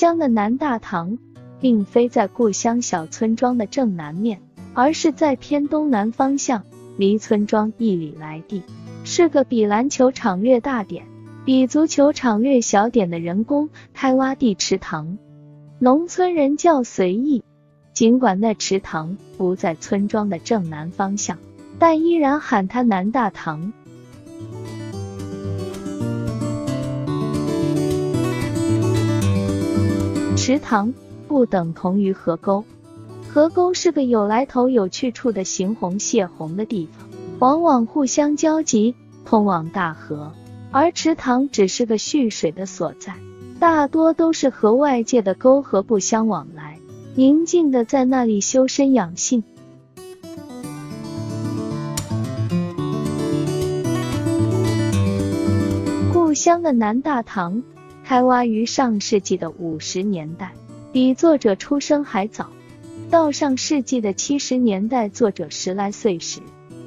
乡的南大堂，并非在故乡小村庄的正南面，而是在偏东南方向，离村庄一里来地，是个比篮球场略大点、比足球场略小点的人工开挖地池塘。农村人叫随意，尽管那池塘不在村庄的正南方向，但依然喊它南大堂。池塘不等同于河沟，河沟是个有来头、有去处的行洪泄洪的地方，往往互相交集，通往大河；而池塘只是个蓄水的所在，大多都是和外界的沟河不相往来，宁静的在那里修身养性。故乡的南大堂。开挖于上世纪的五十年代，比作者出生还早。到上世纪的七十年代，作者十来岁时，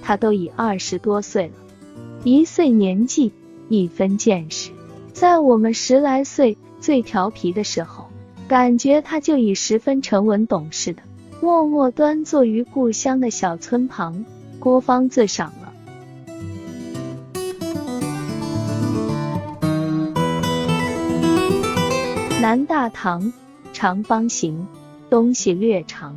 他都已二十多岁了。一岁年纪，一分见识。在我们十来岁最调皮的时候，感觉他就已十分沉稳懂事的，默默端坐于故乡的小村旁，孤芳自赏了。南大堂长方形，东西略长，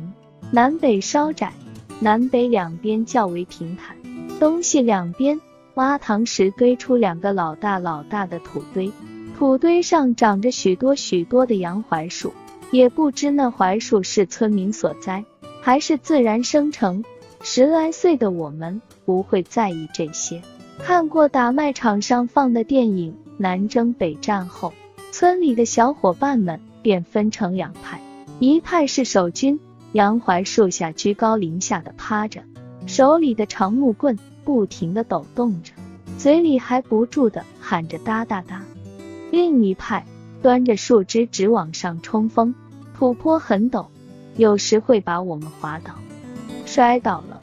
南北稍窄，南北两边较为平坦，东西两边挖塘时堆出两个老大老大的土堆，土堆上长着许多许多的洋槐树，也不知那槐树是村民所栽，还是自然生成。十来岁的我们不会在意这些，看过打麦场上放的电影《南征北战》后。村里的小伙伴们便分成两派，一派是守军，杨槐树下居高临下的趴着，手里的长木棍不停的抖动着，嘴里还不住的喊着哒哒哒；另一派端着树枝直往上冲锋，土坡很陡，有时会把我们滑倒，摔倒了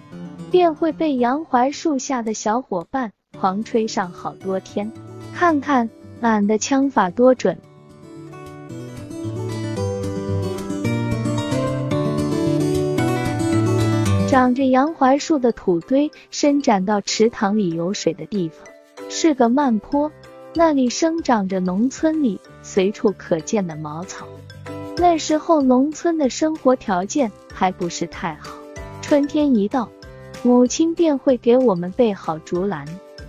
便会被杨槐树下的小伙伴狂吹上好多天。看看。俺的枪法多准！长着洋槐树的土堆伸展到池塘里有水的地方，是个慢坡，那里生长着农村里随处可见的茅草。那时候农村的生活条件还不是太好，春天一到，母亲便会给我们备好竹篮，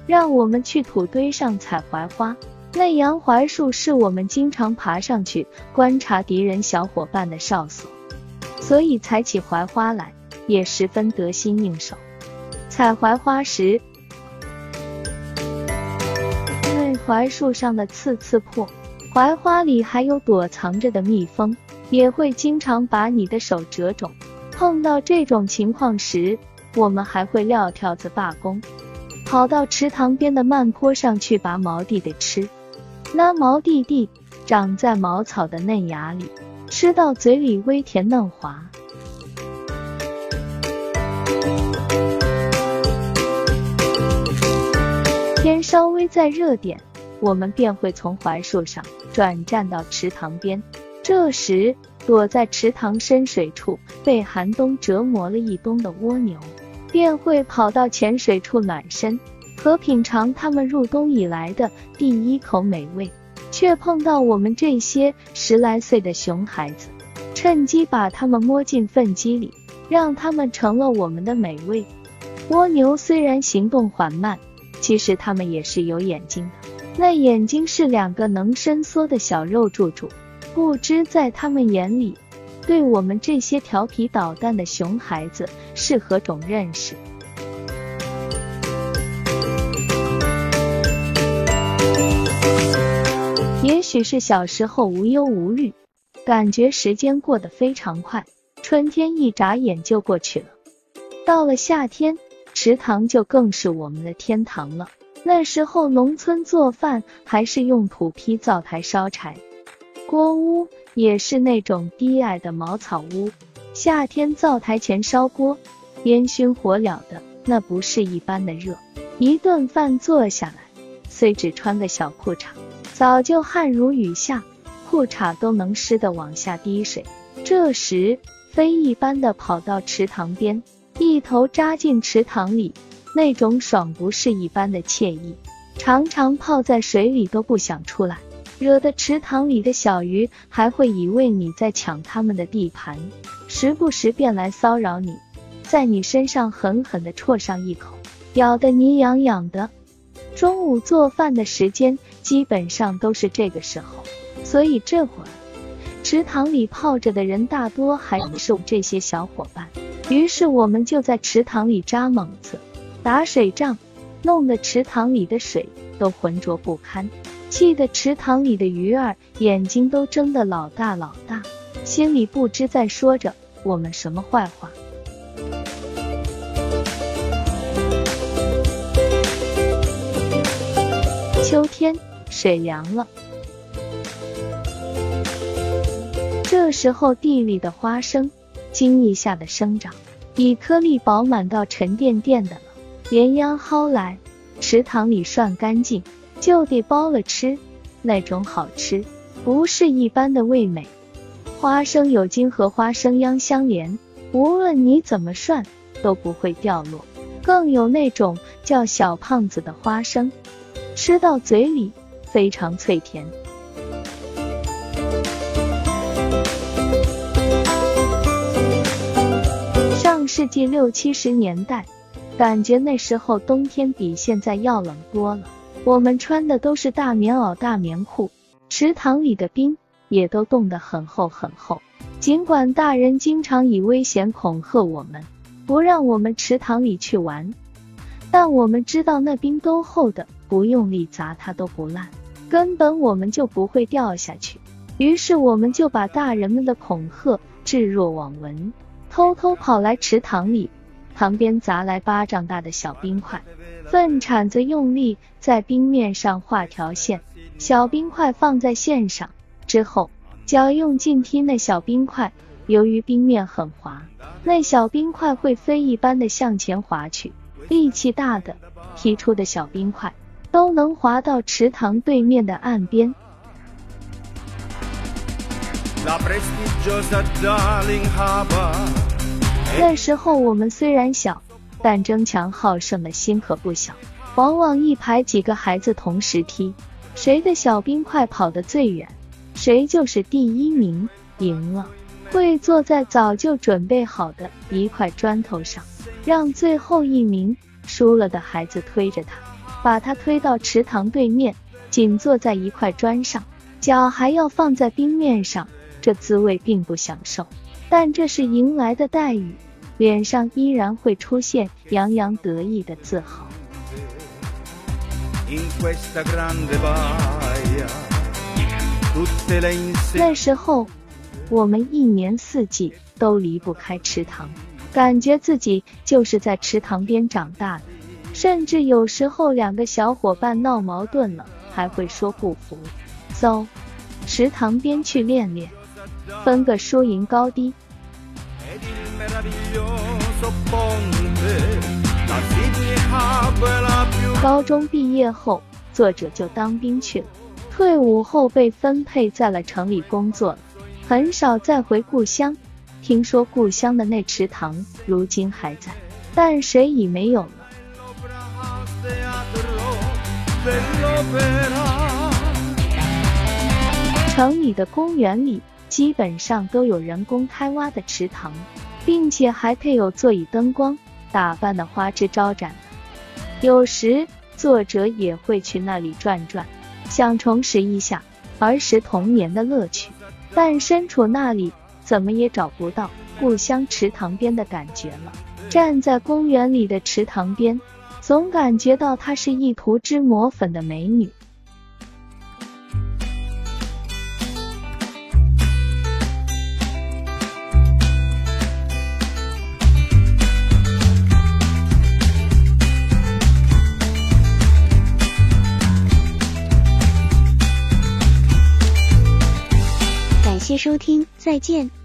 让我们去土堆上采槐花。那杨槐树是我们经常爬上去观察敌人小伙伴的哨所，所以采起槐花来也十分得心应手。采槐花时，那槐树上的刺刺破，槐花里还有躲藏着的蜜蜂，也会经常把你的手折肿。碰到这种情况时，我们还会撂挑子罢工，跑到池塘边的慢坡上去拔毛地的吃。那毛弟弟长在茅草的嫩芽里，吃到嘴里微甜嫩滑。天稍微再热点，我们便会从槐树上转战到池塘边。这时，躲在池塘深水处被寒冬折磨了一冬的蜗牛，便会跑到浅水处暖身。和品尝他们入冬以来的第一口美味，却碰到我们这些十来岁的熊孩子，趁机把他们摸进粪机里，让他们成了我们的美味。蜗牛虽然行动缓慢，其实它们也是有眼睛的，那眼睛是两个能伸缩的小肉柱柱，不知在他们眼里，对我们这些调皮捣蛋的熊孩子是何种认识。许是小时候无忧无虑，感觉时间过得非常快，春天一眨眼就过去了。到了夏天，池塘就更是我们的天堂了。那时候农村做饭还是用土坯灶台烧柴，锅屋也是那种低矮的茅草屋。夏天灶台前烧锅，烟熏火燎的，那不是一般的热。一顿饭做下来，虽只穿个小裤衩。早就汗如雨下，裤衩都能湿的往下滴水。这时，飞一般的跑到池塘边，一头扎进池塘里，那种爽不是一般的惬意，常常泡在水里都不想出来，惹得池塘里的小鱼还会以为你在抢他们的地盘，时不时便来骚扰你，在你身上狠狠地啜上一口，咬得你痒痒的。中午做饭的时间基本上都是这个时候，所以这会儿池塘里泡着的人大多还是这些小伙伴。于是我们就在池塘里扎猛子、打水仗，弄得池塘里的水都浑浊不堪，气得池塘里的鱼儿眼睛都睁得老大老大，心里不知在说着我们什么坏话。秋天，水凉了，这时候地里的花生经一下的生长，比颗粒饱满到沉甸甸的了。连秧薅来，池塘里涮干净，就得剥了吃。那种好吃，不是一般的味美。花生有茎和花生秧相连，无论你怎么涮都不会掉落。更有那种叫小胖子的花生。吃到嘴里非常脆甜。上世纪六七十年代，感觉那时候冬天比现在要冷多了。我们穿的都是大棉袄、大棉裤，池塘里的冰也都冻得很厚很厚。尽管大人经常以危险恐吓我们，不让我们池塘里去玩，但我们知道那冰都厚的。不用力砸它都不烂，根本我们就不会掉下去。于是我们就把大人们的恐吓置若罔闻，偷偷跑来池塘里，旁边砸来巴掌大的小冰块，粪铲子用力在冰面上画条线，小冰块放在线上之后，脚用劲踢那小冰块，由于冰面很滑，那小冰块会飞一般的向前滑去，力气大的踢出的小冰块。都能滑到池塘对面的岸边。那时候我们虽然小，但争强好胜的心可不小。往往一排几个孩子同时踢，谁的小冰块跑得最远，谁就是第一名，赢了。会坐在早就准备好的一块砖头上，让最后一名输了的孩子推着他。把他推到池塘对面，紧坐在一块砖上，脚还要放在冰面上，这滋味并不享受，但这是迎来的待遇，脸上依然会出现洋洋得意的自豪。那时候，我们一年四季都离不开池塘，感觉自己就是在池塘边长大的。甚至有时候两个小伙伴闹矛盾了，还会说不服，走，池塘边去练练，分个输赢高低。高中毕业后，作者就当兵去了，退伍后被分配在了城里工作了，很少再回故乡。听说故乡的那池塘如今还在，但水已没有了。城里的公园里基本上都有人工开挖的池塘，并且还配有座椅、灯光，打扮的花枝招展。有时作者也会去那里转转，想重拾一下儿时童年的乐趣，但身处那里，怎么也找不到故乡池塘边的感觉了。站在公园里的池塘边。总感觉到她是一涂脂抹粉的美女。感谢收听，再见。